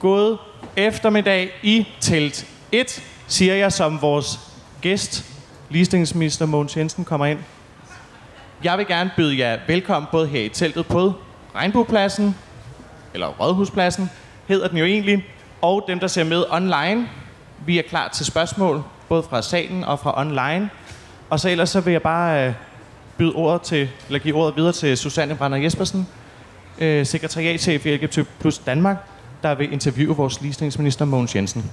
God eftermiddag i telt 1, siger jeg som vores gæst, ligestillingsminister Mogens Jensen, kommer ind. Jeg vil gerne byde jer velkommen både her i teltet på Regnbuepladsen, eller Rådhuspladsen, hedder den jo egentlig, og dem, der ser med online. Vi er klar til spørgsmål, både fra salen og fra online. Og så ellers så vil jeg bare øh, byde ordet til, eller give ordet videre til Susanne Brander Jespersen, øh, sekretariatchef i LGBT Plus Danmark, der vil interviewe vores ligestillingsminister Mogens Jensen.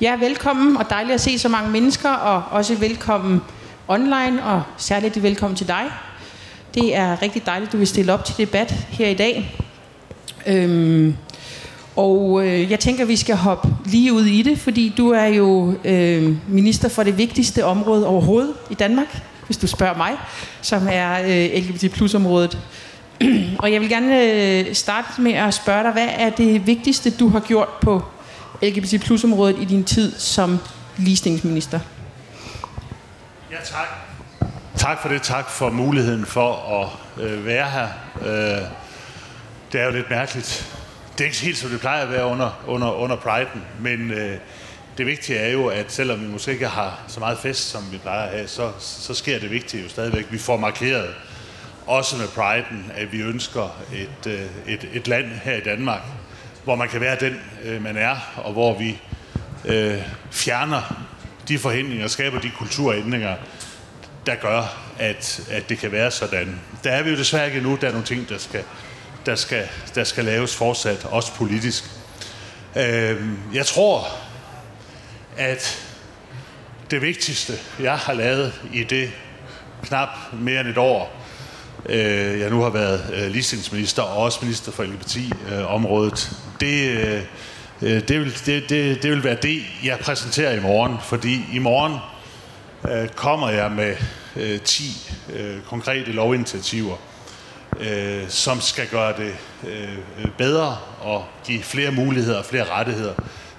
Ja, velkommen, og dejligt at se så mange mennesker, og også velkommen online, og særligt velkommen til dig. Det er rigtig dejligt, at du vil stille op til debat her i dag. Øhm, og øh, jeg tænker, at vi skal hoppe lige ud i det, fordi du er jo øh, minister for det vigtigste område overhovedet i Danmark, hvis du spørger mig, som er øh, LGBT plus området. og jeg vil gerne øh, starte med at spørge dig, hvad er det vigtigste, du har gjort på LGBT plus området i din tid som ligestillingsminister? Ja, tak. Tak for det. Tak for muligheden for at øh, være her. Øh, det er jo lidt mærkeligt. Det er ikke helt, som det plejer at være under, under, under Pride'en, men øh, det vigtige er jo, at selvom vi måske ikke har så meget fest, som vi plejer at have, så, så sker det vigtige jo stadigvæk. Vi får markeret, også med priden, at vi ønsker et, øh, et, et land her i Danmark, hvor man kan være den, øh, man er, og hvor vi øh, fjerner de forhindringer og skaber de kulturændringer, der gør, at, at det kan være sådan. Der er vi jo desværre ikke endnu. Der er nogle ting, der skal, der skal, der skal laves fortsat, også politisk. Øh, jeg tror, at det vigtigste, jeg har lavet i det knap mere end et år, øh, jeg nu har været øh, ligestillingsminister og også minister for LGBT-området, øh, det, øh, øh, det, vil, det, det, det vil være det, jeg præsenterer i morgen. Fordi i morgen øh, kommer jeg med øh, 10 øh, konkrete lovinitiativer, øh, som skal gøre det øh, øh bedre og give flere muligheder og flere rettigheder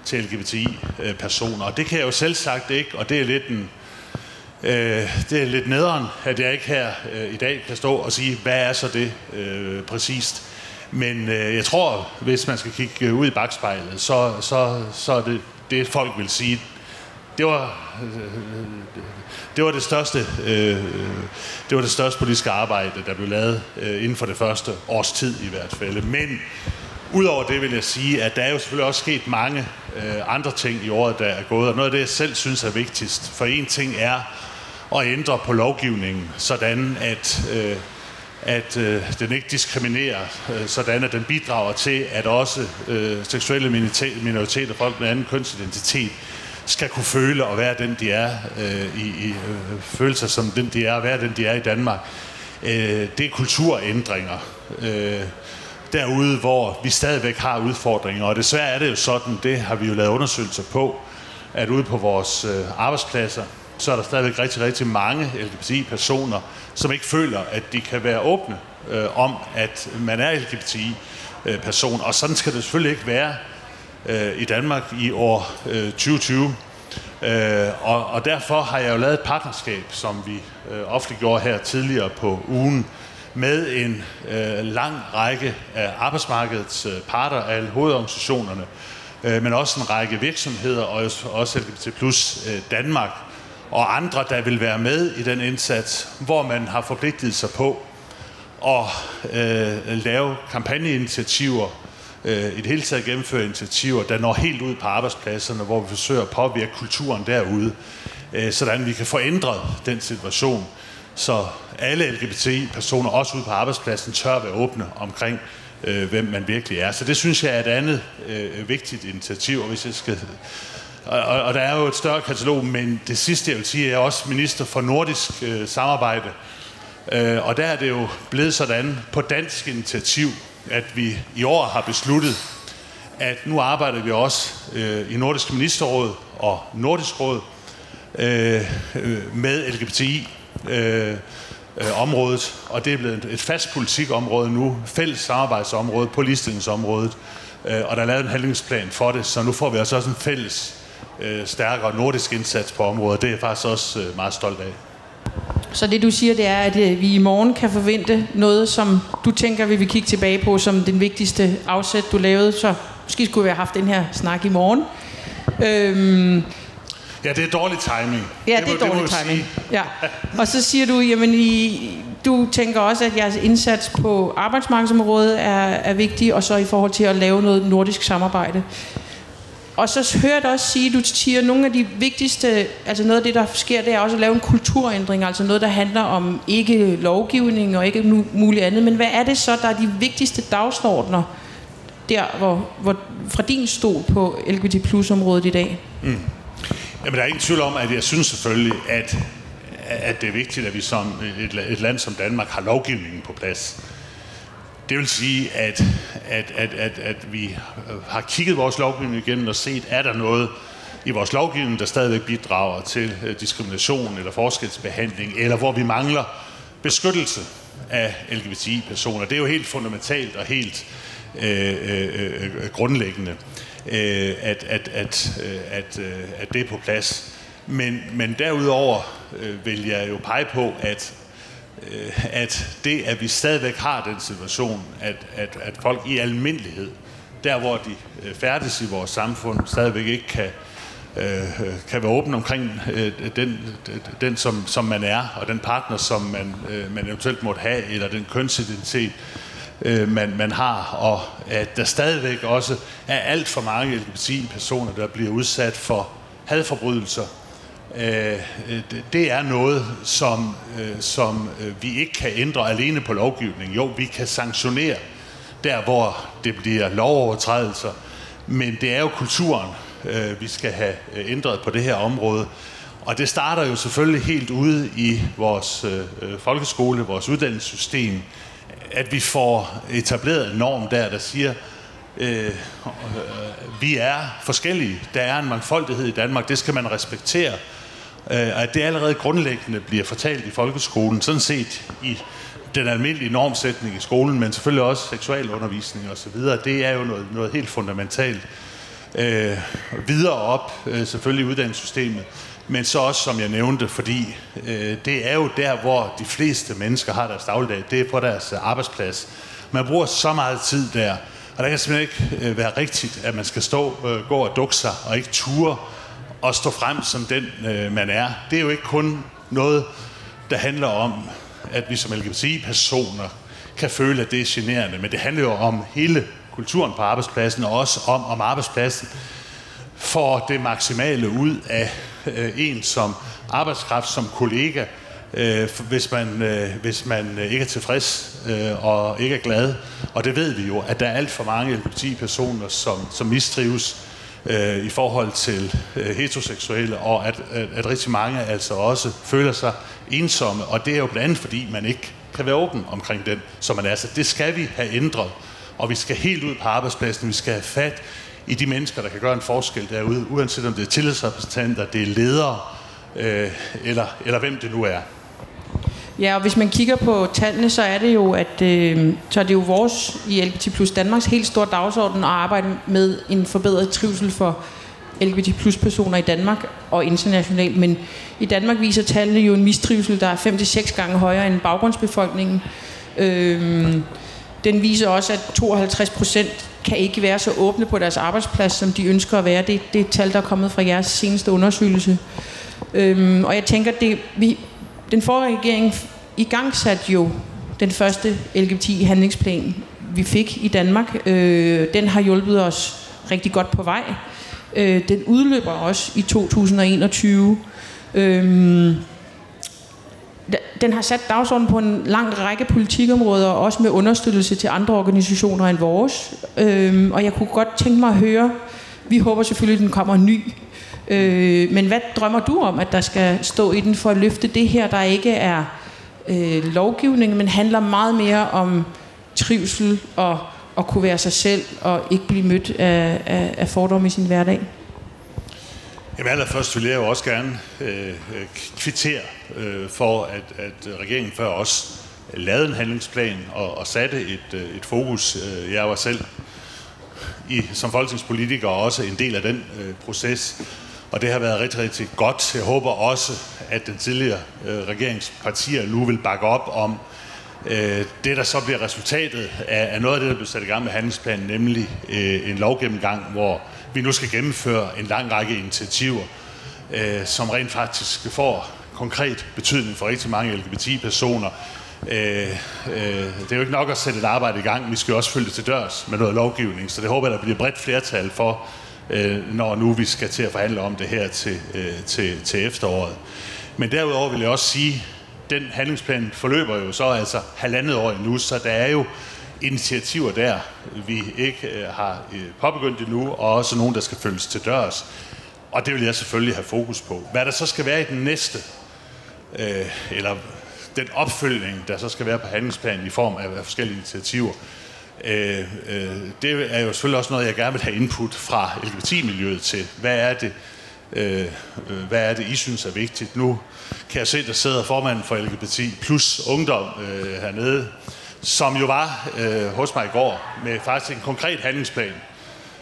til LGBTI-personer. Og det kan jeg jo selv sagt ikke, og det er lidt en, øh, det er lidt nederen, at jeg ikke her øh, i dag kan stå og sige, hvad er så det øh, præcist. Men øh, jeg tror, hvis man skal kigge øh, ud i bagspejlet, så, så, så er det det, folk vil sige. Det var, øh, det var det største, øh, det var det største politiske arbejde, der blev lavet øh, inden for det første års tid i hvert fald. Men Udover det vil jeg sige, at der er jo selvfølgelig også sket mange øh, andre ting i året, der er gået. Og noget af det, jeg selv synes er vigtigst. For en ting er at ændre på lovgivningen, sådan at, øh, at øh, den ikke diskriminerer, øh, sådan at den bidrager til, at også øh, seksuelle minoriteter, folk med anden kønsidentitet, skal kunne føle og være den, de er, øh, i, i øh, føle sig som den, de er, og være den, de er i Danmark. Øh, det er kulturændringer. Øh, derude, hvor vi stadigvæk har udfordringer. Og desværre er det jo sådan, det har vi jo lavet undersøgelser på, at ude på vores øh, arbejdspladser, så er der stadigvæk rigtig, rigtig mange LGBTI-personer, som ikke føler, at de kan være åbne øh, om, at man er LGBTI-person. Øh, og sådan skal det selvfølgelig ikke være øh, i Danmark i år øh, 2020. Øh, og, og derfor har jeg jo lavet et partnerskab, som vi øh, offentliggjorde her tidligere på ugen, med en øh, lang række af arbejdsmarkedets øh, parter, alle hovedorganisationerne, øh, men også en række virksomheder, og også LGBT plus øh, Danmark, og andre, der vil være med i den indsats, hvor man har forpligtet sig på at øh, lave kampagneinitiativer, øh, i det hele taget gennemføre initiativer, der når helt ud på arbejdspladserne, hvor vi forsøger at påvirke kulturen derude, øh, sådan vi kan få ændret den situation, så alle LGBT-personer, også ude på arbejdspladsen, tør være åbne omkring, øh, hvem man virkelig er. Så det synes jeg er et andet øh, vigtigt initiativ, hvis jeg skal... Og, og, og der er jo et større katalog, men det sidste, jeg vil sige, er jeg også minister for nordisk øh, samarbejde. Øh, og der er det jo blevet sådan på dansk initiativ, at vi i år har besluttet, at nu arbejder vi også øh, i Nordisk Ministerråd og Nordisk Råd øh, øh med LGBTI øh, øh, området, og det er blevet et fast politikområde nu, fælles samarbejdsområde på ligestillingsområdet, øh, og der er lavet en handlingsplan for det, så nu får vi altså også en fælles, øh, stærkere nordisk indsats på området. Det er jeg faktisk også øh, meget stolt af. Så det du siger, det er, at øh, vi i morgen kan forvente noget, som du tænker, vi vil kigge tilbage på som den vigtigste afsæt, du lavede. Så måske skulle vi have haft den her snak i morgen. Øhm, Ja, det er dårlig timing. Ja, det, det er må dårlig vi timing. sige. Ja. Og så siger du, jamen I, du tænker også, at jeres indsats på arbejdsmarkedsområdet er, er vigtig, og så i forhold til at lave noget nordisk samarbejde. Og så hører jeg dig også sige, at du siger, at nogle af de vigtigste, altså noget af det, der sker, det er også at lave en kulturændring, altså noget, der handler om ikke lovgivning og ikke nu- muligt andet. Men hvad er det så, der er de vigtigste dagsordner der, hvor, hvor, fra din stol på LGBT plus området i dag? Jamen, der er ingen tvivl om, at jeg synes selvfølgelig, at, at det er vigtigt, at vi som et, et land som Danmark har lovgivningen på plads. Det vil sige, at, at, at, at, at vi har kigget vores lovgivning igennem og set, er der noget i vores lovgivning, der stadigvæk bidrager til øh, diskrimination eller forskelsbehandling, eller hvor vi mangler beskyttelse af LGBTI-personer. Det er jo helt fundamentalt og helt øh, øh, øh, øh grundlæggende, øh, at, at, at, øh, at, øh, at det er på plads. Men, men derudover øh, vil jeg jo pege på, at øh, at det, at vi stadigvæk har den situation, at, at, at folk i almindelighed, der hvor de øh, færdes i vores samfund, stadigvæk ikke kan, øh, kan være åben omkring øh, den, den som, som man er, og den partner, som man, øh, man eventuelt måtte have, eller den kønsidentitet, øh, øh, man, man har, og at der stadigvæk også er alt for mange LGBT-personer, der bliver udsat for hadforbrydelser, øh, øh, det- det er noget, som, øh, som øh, vi ikke kan ændre alene på lovgivning. Jo, vi kan sanktionere der, hvor det bliver lovovertrædelser, men det er jo kulturen, øh, vi skal have øh, ændret på det her område. Og det starter jo selvfølgelig helt ude i vores øh, øh, folkeskole, vores uddannelsessystem, at vi får etableret en norm der, der siger, øh, øh, vi er forskellige. Der er en mangfoldighed i Danmark. Det skal man respektere. Øh, at det allerede grundlæggende bliver fortalt i folkeskolen, sådan set i den almindelige normsætning i skolen, men selvfølgelig også seksualundervisning osv., det er jo noget, noget helt fundamentalt. Øh, videre op, øh, selvfølgelig i uddannelsessystemet, men så også, som jeg nævnte, fordi øh, det er jo der, hvor de fleste mennesker har deres dagligdag, det er på deres øh, arbejdsplads. Man bruger så meget tid der, og der kan simpelthen ikke øh, være rigtigt, at man skal stå, øh, gå og dukke sig, og ikke ture og stå frem som den, øh, man er. Det er jo ikke kun noget, der handler om, at vi som LGBTI-personer kan føle, at det er generende, men det handler jo om hele kulturen på arbejdspladsen, og også om, om arbejdspladsen får det maksimale ud af øh, en som arbejdskraft, som kollega, øh, hvis, man, øh, hvis man øh, ikke er tilfreds øh, og ikke er glad. Og det ved vi jo, at der er alt for mange LGBT-personer, som, som mistrives øh, i forhold til øh, heteroseksuelle, og at, at, at rigtig mange altså også føler sig ensomme. Og det er jo blandt andet, fordi man ikke kan være åben omkring den, som man er. Så det skal vi have ændret. Og vi skal helt ud på arbejdspladsen, vi skal have fat i de mennesker, der kan gøre en forskel derude, uanset om det er tillidsrepræsentanter, det er ledere, øh, eller, eller hvem det nu er. Ja, og hvis man kigger på tallene, så er det jo, at øh, så er det jo vores i LGBT plus Danmarks helt store dagsorden at arbejde med en forbedret trivsel for LGBT plus personer i Danmark og internationalt. Men i Danmark viser tallene jo en mistrivsel, der er 5-6 gange højere end baggrundsbefolkningen. Øh, den viser også, at 52 procent kan ikke være så åbne på deres arbejdsplads, som de ønsker at være. Det, det er et tal, der er kommet fra jeres seneste undersøgelse. Øhm, og jeg tænker, det, vi, den forrige regering i gang satte jo den første LGBT-handlingsplan, vi fik i Danmark. Øh, den har hjulpet os rigtig godt på vej. Øh, den udløber også i 2021. Øh, den har sat dagsordenen på en lang række politikområder, også med understøttelse til andre organisationer end vores. Øhm, og jeg kunne godt tænke mig at høre, vi håber selvfølgelig, at den kommer ny. Øh, men hvad drømmer du om, at der skal stå i den for at løfte det her, der ikke er øh, lovgivning, men handler meget mere om trivsel og at kunne være sig selv og ikke blive mødt af, af, af fordomme i sin hverdag? Jamen allerførst vil jeg jo også gerne øh, øh kvittere øh, for, at, at regeringen før os lavede en handlingsplan og, og satte et, øh, et fokus. Øh, jeg var selv i, som folketingspolitiker også en del af den øh, proces. Og det har været rigtig, rigtig godt. Jeg håber også, at den tidligere øh, regeringspartier nu vil bakke op om øh, det, der så bliver resultatet af, af noget af det, der bliver sat i gang med handlingsplanen, nemlig øh, en lovgennemgang, hvor vi nu skal gennemføre en lang række initiativer, øh, som rent faktisk får konkret betydning for rigtig mange LGBT-personer. Øh, øh, det er jo ikke nok at sætte et arbejde i gang, vi skal også følge det til dørs med noget lovgivning, så det håber jeg, der bliver bredt flertal for, øh, når nu vi skal til at forhandle om det her til, øh, til, til efteråret. Men derudover vil jeg også sige, den handlingsplan forløber jo så altså halvandet år endnu, så der er jo initiativer der, vi ikke øh, har øh, påbegyndt endnu, og også nogle, der skal følges til dørs. Og det vil jeg selvfølgelig have fokus på. Hvad der så skal være i den næste, øh, eller den opfølgning, der så skal være på handlingsplanen i form af, af forskellige initiativer, øh, øh, det er jo selvfølgelig også noget, jeg gerne vil have input fra LGBT-miljøet til. Hvad er det, øh, øh, hvad er det, I synes er vigtigt? Nu kan jeg se, der sidder formanden for LGBT plus ungdom øh, hernede, som jo var øh, hos mig i går med faktisk en konkret handlingsplan,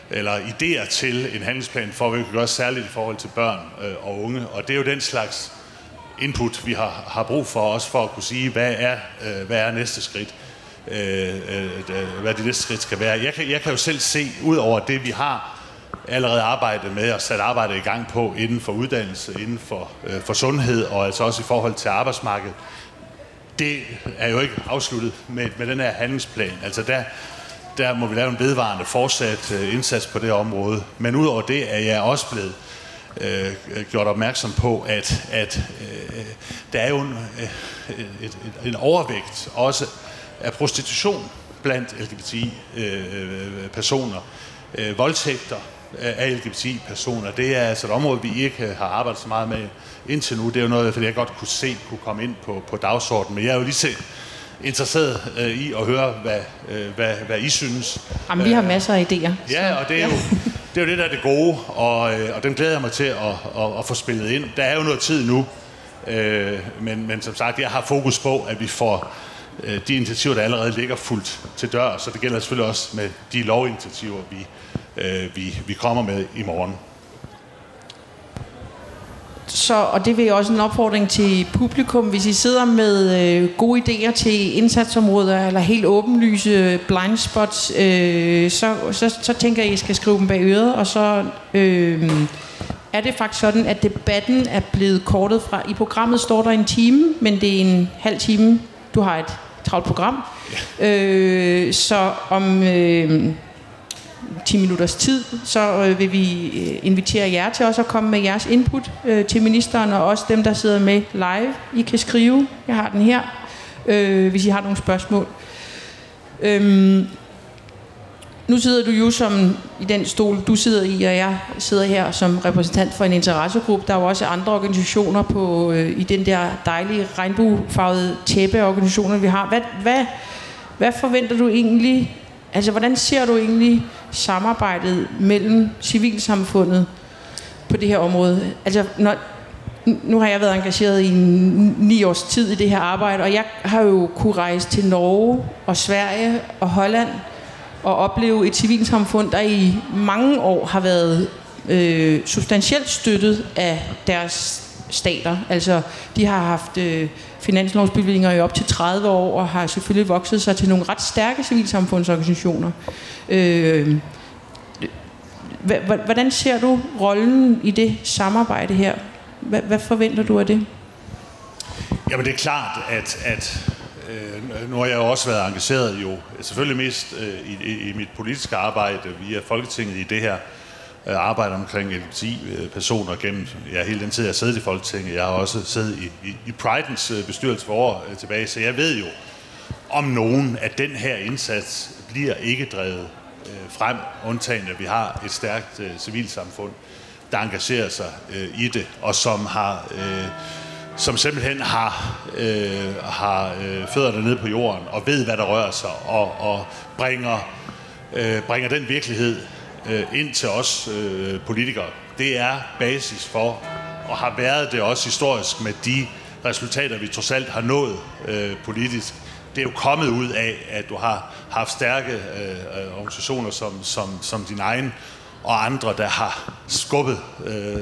eller idéer til en handlingsplan for, hvad vi kan gøre særligt i forhold til børn øh, og unge. Og det er jo den slags input, vi har, har brug for også for at kunne sige, hvad er, øh, hvad er næste skridt, øh, øh, øh, hvad de næste skridt skal være. Jeg kan, jeg kan jo selv se, ud over det, vi har allerede arbejdet med og sat arbejdet i gang på inden for uddannelse, inden for, øh, for sundhed og altså også i forhold til arbejdsmarkedet, det er jo ikke afsluttet med, med den her handlingsplan. Altså der, der må vi lave en vedvarende fortsat øh, indsats på det område. Men udover det er jeg også blevet øh, gjort opmærksom på, at, at der er jo en, øh, et, et, en overvægt også af prostitution blandt LGBT-personer. Øh, øh, voldtægter af LGBT-personer, det er altså et område, vi ikke har arbejdet så meget med indtil nu. Det er jo noget, jeg godt kunne se kunne komme ind på, på dagsordenen. Men jeg er jo lige set interesseret øh, i at høre, hvad, øh, hvad, hvad I synes. Jamen, vi har masser af idéer. Ja, og det er jo det, er jo det der er det gode, og, øh, og den glæder jeg mig til at, at, at få spillet ind. Der er jo noget tid nu, øh, men, men som sagt, jeg har fokus på, at vi får øh, de initiativer, der allerede ligger fuldt til dør, så det gælder selvfølgelig også med de lovinitiativer, vi, øh, vi, vi kommer med i morgen. Så, og det vil også en opfordring til publikum, hvis I sidder med øh, gode idéer til indsatsområder eller helt åbenlyse blind spots, øh, så, så, så tænker jeg, at I skal skrive dem bag øret, og så øh, er det faktisk sådan, at debatten er blevet kortet fra. I programmet står der en time, men det er en halv time. Du har et travlt program. Ja. Øh, så om... Øh, 10 minutters tid, så øh, vil vi øh, invitere jer til også at komme med jeres input øh, til ministeren, og også dem, der sidder med live. I kan skrive, jeg har den her, øh, hvis I har nogle spørgsmål. Øhm, nu sidder du jo som i den stol, du sidder i, og jeg sidder her som repræsentant for en interessegruppe. Der er jo også andre organisationer på, øh, i den der dejlige regnbuefarvede tæppe organisationer, vi har. Hvad, hvad, hvad forventer du egentlig Altså, hvordan ser du egentlig samarbejdet mellem civilsamfundet på det her område? Altså, når, nu har jeg været engageret i ni års tid i det her arbejde, og jeg har jo kunne rejse til Norge og Sverige og Holland og opleve et civilsamfund, der i mange år har været øh, substantielt støttet af deres stater. Altså, de har haft øh, finanslovsbevillinger i op til 30 år, og har selvfølgelig vokset sig til nogle ret stærke civilsamfundsorganisationer. Øh, hvordan ser du rollen i det samarbejde her? Hvad forventer du af det? Jamen det er klart, at, at øh, nu har jeg jo også været engageret jo selvfølgelig mest øh, i, i, mit politiske arbejde via Folketinget i det her Øh, arbejde omkring LGBTI-personer øh, gennem ja, hele den tid, jeg har siddet i Folketinget. Jeg har også siddet i, i, i Pridens øh, bestyrelse for år øh, tilbage, så jeg ved jo om nogen, at den her indsats bliver ikke drevet øh, frem, undtagen at vi har et stærkt øh, civilsamfund, der engagerer sig øh, i det, og som har... Øh, som simpelthen har, øh, har øh, fødderne nede på jorden og ved, hvad der rører sig, og, og bringer, øh, bringer den virkelighed øh, ind til os øh, politikere. Det er basis for, og har været det også historisk med de resultater, vi trods alt har nået øh, politisk. Det er jo kommet ud af, at du har haft stærke øh, øh organisationer som, som, som din egen og andre, der har skubbet øh,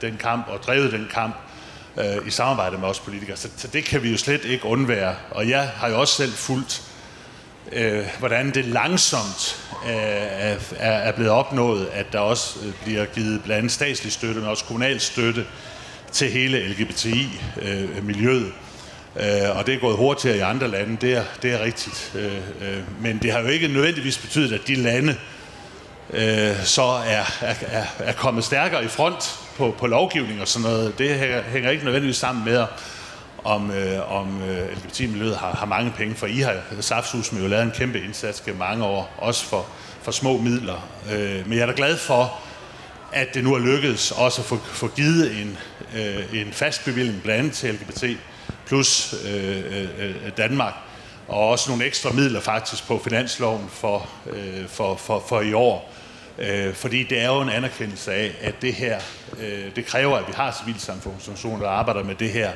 den kamp og drevet den kamp øh, i samarbejde med os politikere. Så, så det kan vi jo slet ikke undvære. Og jeg har jo også selv fulgt, øh, hvordan det langsomt øh, er, er blevet opnået, at der også øh, bliver givet blandt andet statslig støtte, men også kommunal støtte til hele LGBTI-miljøet. Øh, øh, og det er gået hurtigere i andre lande, det er, det er rigtigt. Øh, øh, men det har jo ikke nødvendigvis betydet, at de lande øh, så er, er, er kommet stærkere i front på, på lovgivning og sådan noget. Det hænger, hænger ikke nødvendigvis sammen med, om, øh, om øh, LGBT-miljøet har, har mange penge, for I har Saftshus jo lavet en kæmpe indsats gennem mange år, også for, for små midler. Øh, men jeg er da glad for, at det nu er lykkedes også at få, få givet en, øh, en fast bevilling blandt andet til LGBT plus øh, øh, øh, Danmark, og også nogle ekstra midler faktisk på finansloven for, øh, for, for, for i år. Øh, fordi det er jo en anerkendelse af, at det her, øh, det kræver, at vi har civilsamfundsorganisationer, der arbejder med det her,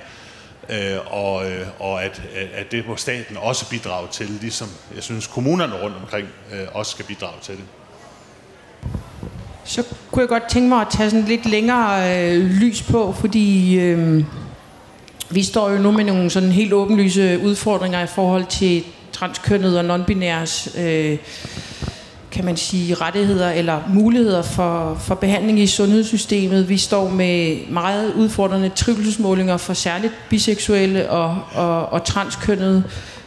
øh, og, øh, og at, at det må staten også bidrage til, ligesom jeg synes kommunerne rundt omkring øh, også skal bidrage til det. Så kunne jeg godt tænke mig at tage sådan lidt længere øh, lys på, fordi øh, vi står jo nu med nogle sådan helt åbenlyse udfordringer i forhold til transkønnet og nonbinæres øh, kan man sige, rettigheder eller muligheder for, for behandling i sundhedssystemet. Vi står med meget udfordrende trivselsmålinger for særligt biseksuelle og, og, og transkønnede.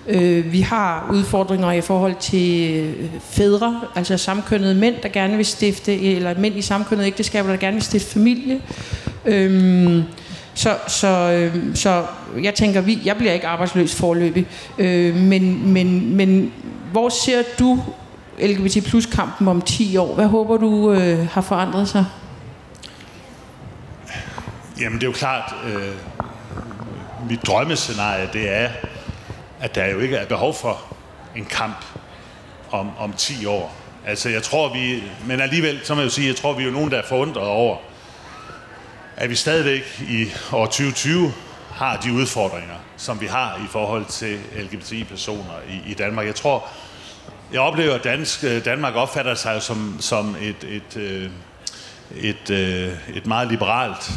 Øh, vi har udfordringer i forhold til fædre, altså samkønnede mænd, der gerne vil stifte, eller mænd i samkønnede ægteskaber, der gerne vil stifte familie. Øh, så, så, øh, så jeg tænker, vi, jeg bliver ikke arbejdsløs forløbig. Øh, men, men, men hvor ser du LGBT plus kampen om 10 år? Hvad håber du øh, har forandret sig? Jamen det er jo klart, øh, mit drømmescenarie det er, at der jo ikke er behov for en kamp om, om 10 år. Altså jeg tror vi, men alligevel, så må jeg jo sige, jeg tror vi er jo nogen, der er forundret over, at vi stadigvæk i år 2020 har de udfordringer, som vi har i forhold til LGBT-personer i, i Danmark. Jeg tror, jeg oplever, at dansk, øh, Danmark opfatter sig som, som et, et, øh, et, et, et meget liberalt,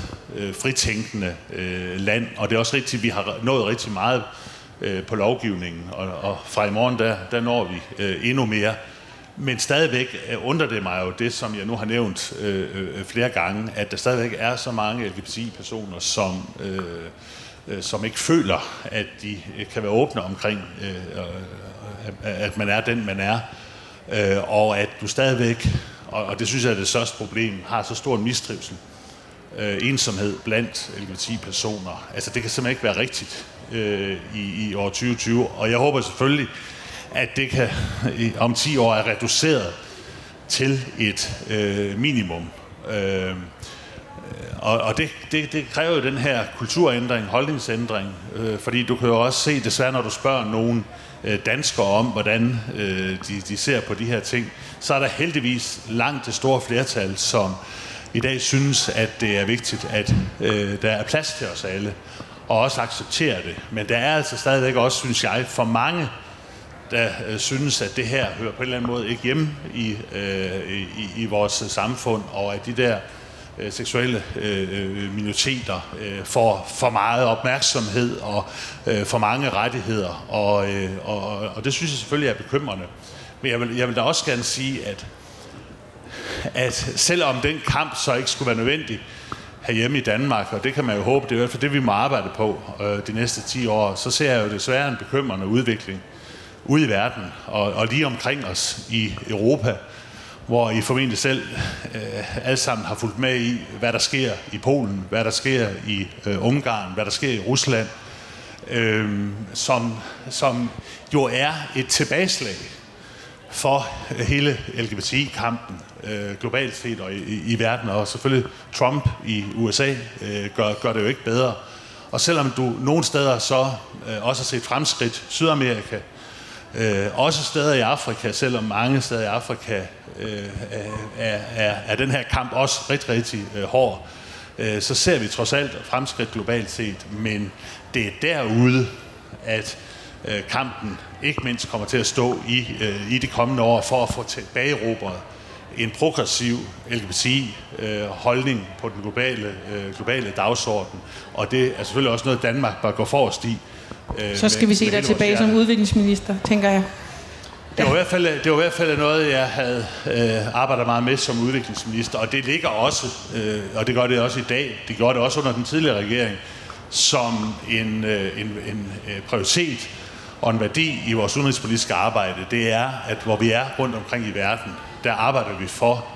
fritænkende land, og det er også rigtigt, at vi har nået rigtig meget på lovgivningen, og, og fra i morgen, der, der når vi endnu mere. Men stadigvæk undrer det mig jo det, som jeg nu har nævnt øh, flere gange, at der stadigvæk er så mange LGBTI-personer, som, øh, som ikke føler, at de kan være åbne omkring, øh, at man er den, man er. Øh, og at du stadigvæk, og, og det synes jeg er det største problem, har så stor en mistrivsel, øh, ensomhed blandt LGBT-personer. Altså det kan simpelthen ikke være rigtigt øh, i, i år 2020. Og jeg håber selvfølgelig, at det kan om 10 år er reduceret til et øh, minimum. Øh, og og det, det, det kræver jo den her kulturændring, holdningsændring, øh, fordi du kan jo også se, desværre når du spørger nogen øh, Øh, danskere om, hvordan øh, de, de ser på de her ting, så er der heldigvis langt det store flertal, som i dag synes, at det er vigtigt, at øh, der er plads til os alle, og også accepterer det. Men der er altså stadigvæk også, synes jeg, for mange der øh, synes, at det her hører på en eller anden måde ikke hjemme i, øh, i, i vores samfund, og at de der øh, seksuelle øh, øh, minoriteter øh, får for meget opmærksomhed og øh, for mange rettigheder, og, øh, og, og det synes jeg selvfølgelig er bekymrende. Men jeg vil, jeg vil da også gerne sige, at, at selvom den kamp så ikke skulle være nødvendig herhjemme i Danmark, og det kan man jo håbe, det er i hvert fald det, vi må arbejde på øh, de næste 10 år, så ser jeg jo desværre en bekymrende udvikling ude i verden og, og lige omkring os i Europa, hvor I formentlig selv øh, alle sammen har fulgt med i, hvad der sker i Polen, hvad der sker i øh, Ungarn, hvad der sker i Rusland, øh, som, som jo er et tilbageslag for hele LGBTI-kampen øh, globalt set og i, i verden, og selvfølgelig Trump i USA øh, gør, gør det jo ikke bedre. Og selvom du nogle steder så øh, også har set fremskridt, Sydamerika, Øh, også steder i Afrika, selvom mange steder i Afrika øh, er, er, er den her kamp også rigtig, rigtig øh, hård, øh, så ser vi trods alt fremskridt globalt set, men det er derude, at øh, kampen ikke mindst kommer til at stå i, øh, i de kommende år for at få tilbageerobret en progressiv LGBTI-holdning øh, på den globale, øh, globale dagsorden. Og det er selvfølgelig også noget, Danmark bør gå forrest i. Øh, Så skal med, vi se dig tilbage som udviklingsminister, tænker jeg. Det var, i hvert fald, det var i hvert fald noget, jeg havde øh, arbejdet meget med som udviklingsminister, og det ligger også, øh, og det gør det også i dag, det gjorde det også under den tidligere regering, som en, øh, en, en øh, prioritet og en værdi i vores udenrigspolitiske arbejde, det er, at hvor vi er rundt omkring i verden, der arbejder vi for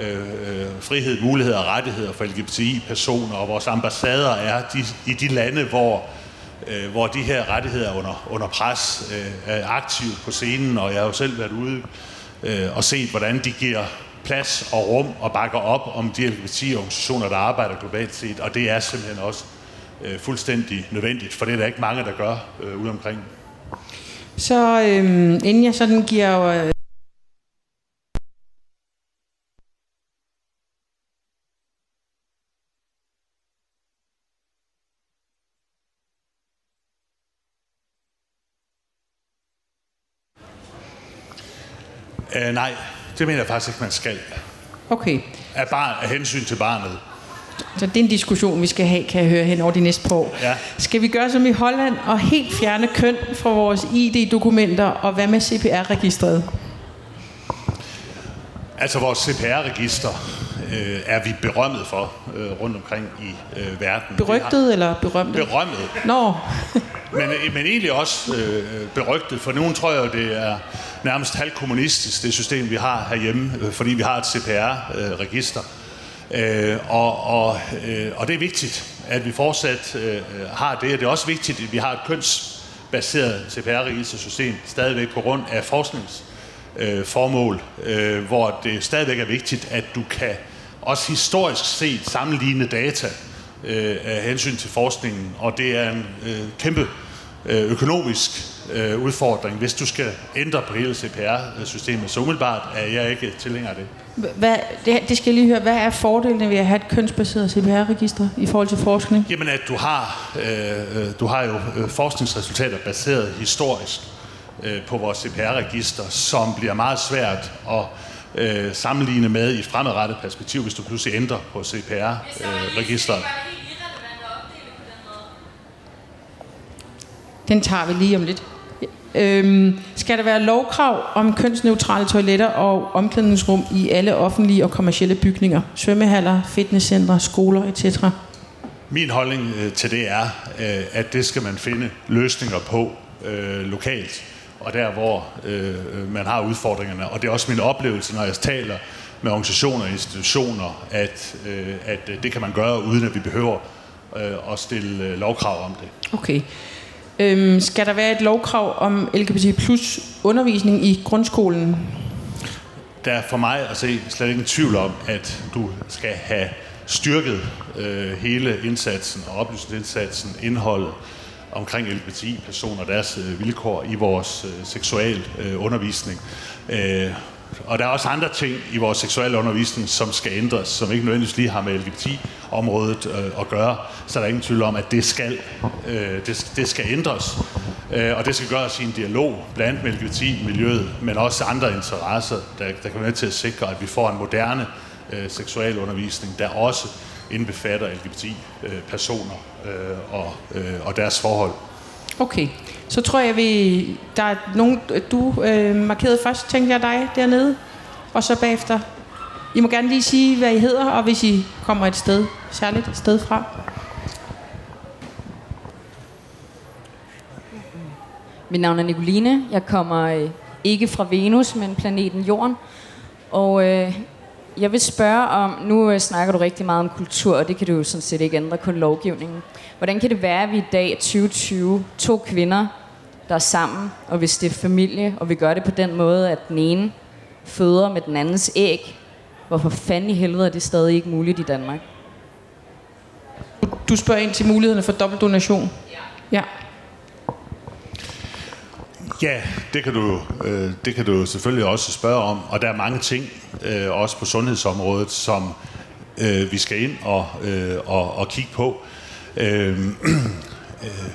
øh, øh frihed, muligheder og rettigheder for LGBTI-personer, og vores ambassader er de, i de lande, hvor, øh, Øh, hvor de her rettigheder er under, under pres, øh, er aktivt på scenen, og jeg har jo selv været ude øh, og set, hvordan de giver plads og rum og bakker op om de LGBT-organisationer, der arbejder globalt set, og det er simpelthen også øh, fuldstændig nødvendigt, for det er der ikke mange, der gør øh, ude omkring. Så øh, inden jeg sådan giver øh, øh nej, det mener jeg faktisk ikke, man skal. Okay. Af, barn, af hensyn til barnet. Så det er en diskussion, vi skal have, kan jeg høre hen over de næste par år. Ja. Skal vi gøre som i Holland og helt fjerne køn fra vores ID-dokumenter, og hvad med CPR-registret? Altså vores CPR-register øh, er vi berømmet for øh, rundt omkring i øh, verden. Berygtet eller berømmet? Berømmet. Nå. men, øh, men egentlig også øh, berygtet. For nogen tror jeg, det er nærmest halvkommunistisk, det system, vi har herhjemme, øh, fordi vi har et CPR-register. Øh, og, og, øh, og det er vigtigt, at vi fortsat øh, øh, har det. og Det er også vigtigt, at vi har et kønsbaseret CPR-registersystem, stadigvæk på grund af forskningsformål, øh, øh, hvor det stadigvæk er vigtigt, at du kan også historisk set sammenligne data øh, af hensyn til forskningen, og det er en øh, kæmpe øh, økonomisk øh, udfordring, hvis du skal ændre på hele CPR-systemet. Så umiddelbart er jeg ikke tilhænger af det. Hvad, det, det skal jeg lige høre. Hvad er fordelene ved at have et kønsbaseret CPR-register i forhold til forskning? Jamen, at du har, øh, du har jo øh, forskningsresultater baseret historisk øh, på vores CPR-register, som bliver meget svært at øh, sammenligne med i et fremadrettet perspektiv, hvis du pludselig ændrer på CPR-registeret. Øh, Den tager vi lige om lidt. Øhm, skal der være lovkrav om kønsneutrale toiletter og omklædningsrum i alle offentlige og kommercielle bygninger? Svømmehaller, fitnesscentre, skoler etc.? Min holdning øh, til det er, øh, at det skal man finde løsninger på øh, lokalt, og der hvor øh, man har udfordringerne. Og det er også min oplevelse, når jeg taler med organisationer og institutioner, at, øh, at det kan man gøre, uden at vi behøver øh, at stille øh, lovkrav om det. Okay. Øhm, skal der være et lovkrav om LGBT plus undervisning i grundskolen? Der er for mig at se slet ikke en tvivl om, at du skal have styrket øh, hele indsatsen og oplysningsindsatsen, indholdet omkring LGBTI-personer og deres øh, vilkår i vores øh, seksuel øh, undervisning. Øh, og der er også andre ting i vores seksuelle undervisning, som skal ændres, som ikke nødvendigvis lige har med LGBT-området øh, at gøre. Så der er ingen tvivl om, at det skal, øh, det, det skal ændres. Øh, og det skal gøres i en dialog blandt med LGBT-miljøet, men også andre interesser, der, der kan være med til at sikre, at vi får en moderne øh, seksuel undervisning, der også indbefatter LGBT-personer øh, øh, og, øh, og deres forhold. Okay, så tror jeg, vi der er nogen, du øh, markerede først, tænkte jeg dig dernede, og så bagefter. I må gerne lige sige, hvad I hedder, og hvis I kommer et sted, særligt et sted fra. Mit navn er Nicoline. Jeg kommer øh, ikke fra Venus, men planeten Jorden. Og øh, jeg vil spørge om, nu øh, snakker du rigtig meget om kultur, og det kan du jo sådan set ikke ændre, kun lovgivningen. Hvordan kan det være, at vi i dag, 2020, to kvinder, der er sammen, og hvis det er familie, og vi gør det på den måde, at den ene føder med den andens æg, hvorfor fanden i helvede er det stadig ikke muligt i Danmark? Du spørger ind til mulighederne for dobbeltdonation? Ja. ja. Ja, det kan, du, øh, det kan du selvfølgelig også spørge om, og der er mange ting, øh, også på sundhedsområdet, som øh, vi skal ind og, øh, og, og kigge på. Øh, øh,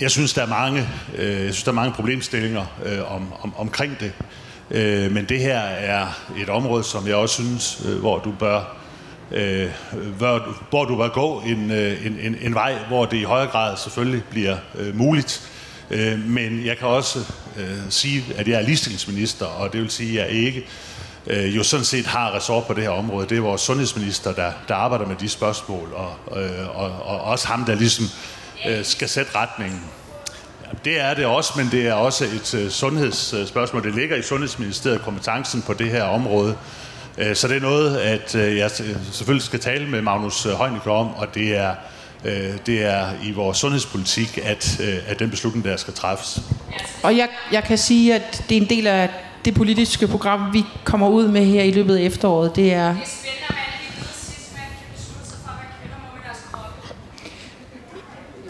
jeg synes, der er mange, øh, jeg synes, der er mange problemstillinger øh, om, om, omkring det. Øh, men det her er et område, som jeg også synes, øh, hvor du bør øh, hvor, hvor du bør gå en, øh, en, en, en vej, hvor det i højere grad selvfølgelig bliver øh, muligt. Øh, men jeg kan også øh, sige, at jeg er ligestillingsminister, og det vil sige, at jeg ikke øh, jo sådan set har ressort på det her område. Det er vores sundhedsminister, der, der arbejder med de spørgsmål, og, øh, og, og også ham, der ligesom øh, skal sætte retningen. Ja, det er det også, men det er også et øh, sundhedsspørgsmål. Det ligger i Sundhedsministeriet kompetencen på det her område. Øh, så det er noget, at øh, jeg selvfølgelig skal tale med Magnus Heunicke om, og det er, det er i vores sundhedspolitik, at, at den beslutning der skal træffes. Og jeg, jeg kan sige, at det er en del af det politiske program, vi kommer ud med her i løbet af efteråret. Det er...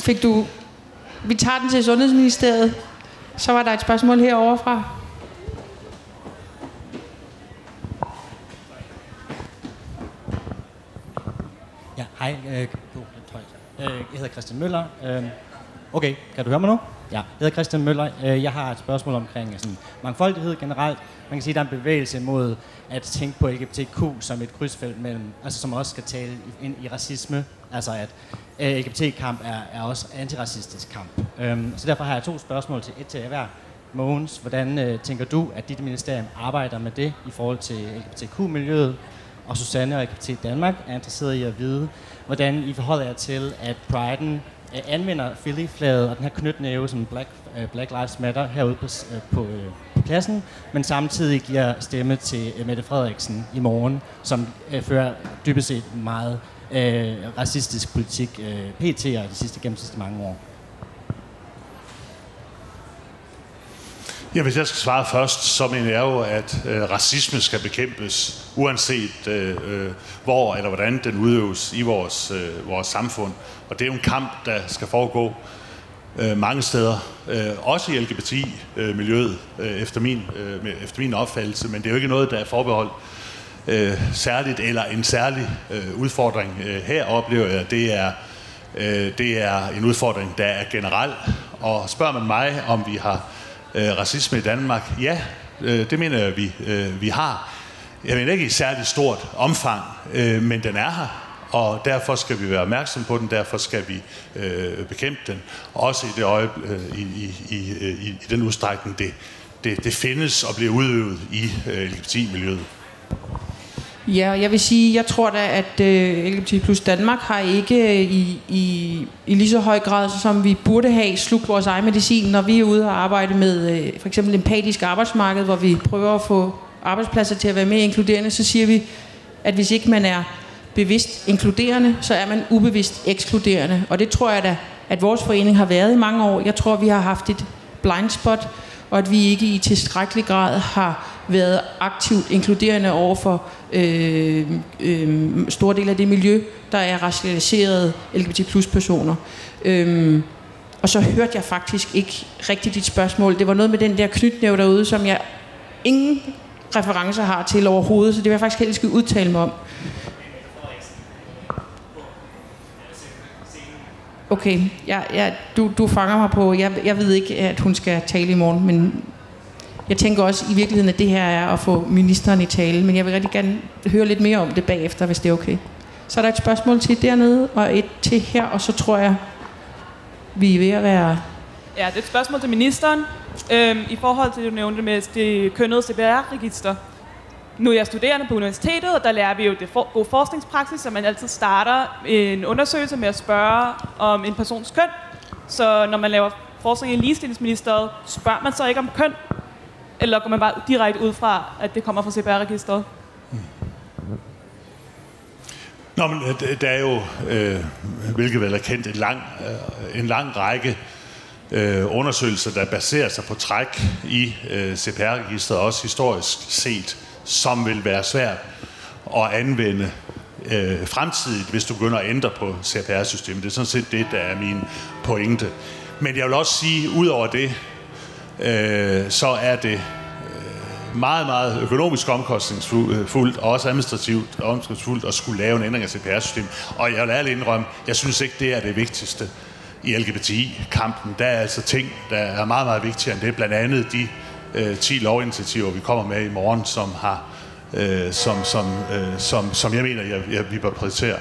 Fik du... Vi tager den til Sundhedsministeriet. Så var der et spørgsmål herovre fra. Ja, hej. Øh, jeg hedder Christian Møller. Øh, okay, kan du høre mig nu? Ja, jeg hedder Christian Møller. Øh, jeg har et spørgsmål omkring øh, sådan, mangfoldighed generelt. Man kan sige, at der er en bevægelse mod at tænke på LGBTQ som et krydsfelt mellem, altså som også skal tale ind i racisme. Altså at øh, LGBT-kamp er, er også antiracistisk kamp. Øhm, så derfor har jeg to spørgsmål til et til hver. Mogens, hvordan tænker du, at dit ministerium arbejder med det i forhold til LGBTQ-miljøet? Og Susanne og LGBT Danmark er interesseret i at vide, hvordan I forholder jer til, at Pride'en øh, anvender Philly-flaget og den her knytnæve som Black, øh, Black Lives Matter herude på, øh, på, øh, på pladsen, men samtidig giver stemme til øh, Mette Frederiksen i morgen, som øh, fører dybest set meget øh, racistisk politik øh, PT de sidste, gennem de sidste mange år. Ja, hvis jeg skal svare først, så mener jeg jo, at øh, racisme skal bekæmpes, uanset øh, øh, hvor eller hvordan den udøves i vores, øh, vores samfund. Og det er jo en kamp, der skal foregå øh, mange steder, øh, også i LGBT-miljøet, øh, efter, min, øh, efter min opfattelse, men det er jo ikke noget, der er forbeholdt øh, særligt, eller en særlig øh, udfordring. Øh, her oplever jeg, det er, øh, det er en udfordring, der er generel, og spørger man mig, om vi har øh, racisme i Danmark, ja, øh, det mener jeg, vi, øh, vi har. Jeg mener ikke i særligt stort omfang, øh, men den er her, og derfor skal vi være opmærksom på den, derfor skal vi øh, bekæmpe den, også i, det øje, øh, i, i, i, øh, i, i den udstrækning, det, det, det findes og bliver udøvet i øh, LGBT-miljøet. Ja, jeg vil sige, jeg tror da, at øh, LGBT plus Danmark har ikke øh, i, i, i lige så høj grad, som vi burde have, slugt vores egen medicin, når vi er ude og arbejde med øh, for eksempel empatisk arbejdsmarked, hvor vi prøver at få arbejdspladser til at være mere inkluderende, så siger vi, at hvis ikke man er bevidst inkluderende, så er man ubevidst ekskluderende. Og det tror jeg da, at vores forening har været i mange år. Jeg tror, vi har haft et blind spot, og at vi ikke i tilstrækkelig grad har været aktivt inkluderende over for øh, øh, store dele af det miljø, der er racialiserede LGBT plus personer. Øh, og så hørte jeg faktisk ikke rigtigt dit spørgsmål. Det var noget med den der knytnæv derude, som jeg ingen referencer har til overhovedet, så det vil jeg faktisk helst skal udtale mig om. Okay, ja, ja, du, du fanger mig på, jeg, jeg ved ikke, at hun skal tale i morgen, men jeg tænker også i virkeligheden, at det her er at få ministeren i tale, men jeg vil rigtig gerne høre lidt mere om det bagefter, hvis det er okay. Så er der et spørgsmål til dernede, og et til her, og så tror jeg, vi er ved at være... Ja, det er et spørgsmål til ministeren. Øhm, I forhold til det, du nævnte med det kønnede CPR-register. Nu er jeg studerende på universitetet, og der lærer vi jo det for, god forskningspraksis, så man altid starter en undersøgelse med at spørge om en persons køn. Så når man laver forskning i ligestillingsministeriet, spørger man så ikke om køn, eller går man bare direkte ud fra, at det kommer fra CPR-registeret? Hmm. Nå, men øh, der er jo, øh, hvilket vel er kendt, en lang, øh, en lang række øh, undersøgelser, der baserer sig på træk i øh, CPR-registeret, også historisk set, som vil være svært at anvende øh, fremtidigt, hvis du begynder at ændre på CPR-systemet. Det er sådan set det, der er min pointe. Men jeg vil også sige, ud over det, øh, så er det øh, meget, meget økonomisk omkostningsfuldt, og også administrativt omkostningsfuldt at skulle lave en ændring af CPR-systemet. Og jeg vil ærligt indrømme, jeg synes ikke, det er det vigtigste i LGBTI-kampen. Der er altså ting, der er meget, meget vigtigere end det. Blandt andet de øh, 10 lovinitiativer, vi kommer med i morgen, som har øh, som, som, øh, som, som jeg mener, jeg, jeg, vi bør prioritere.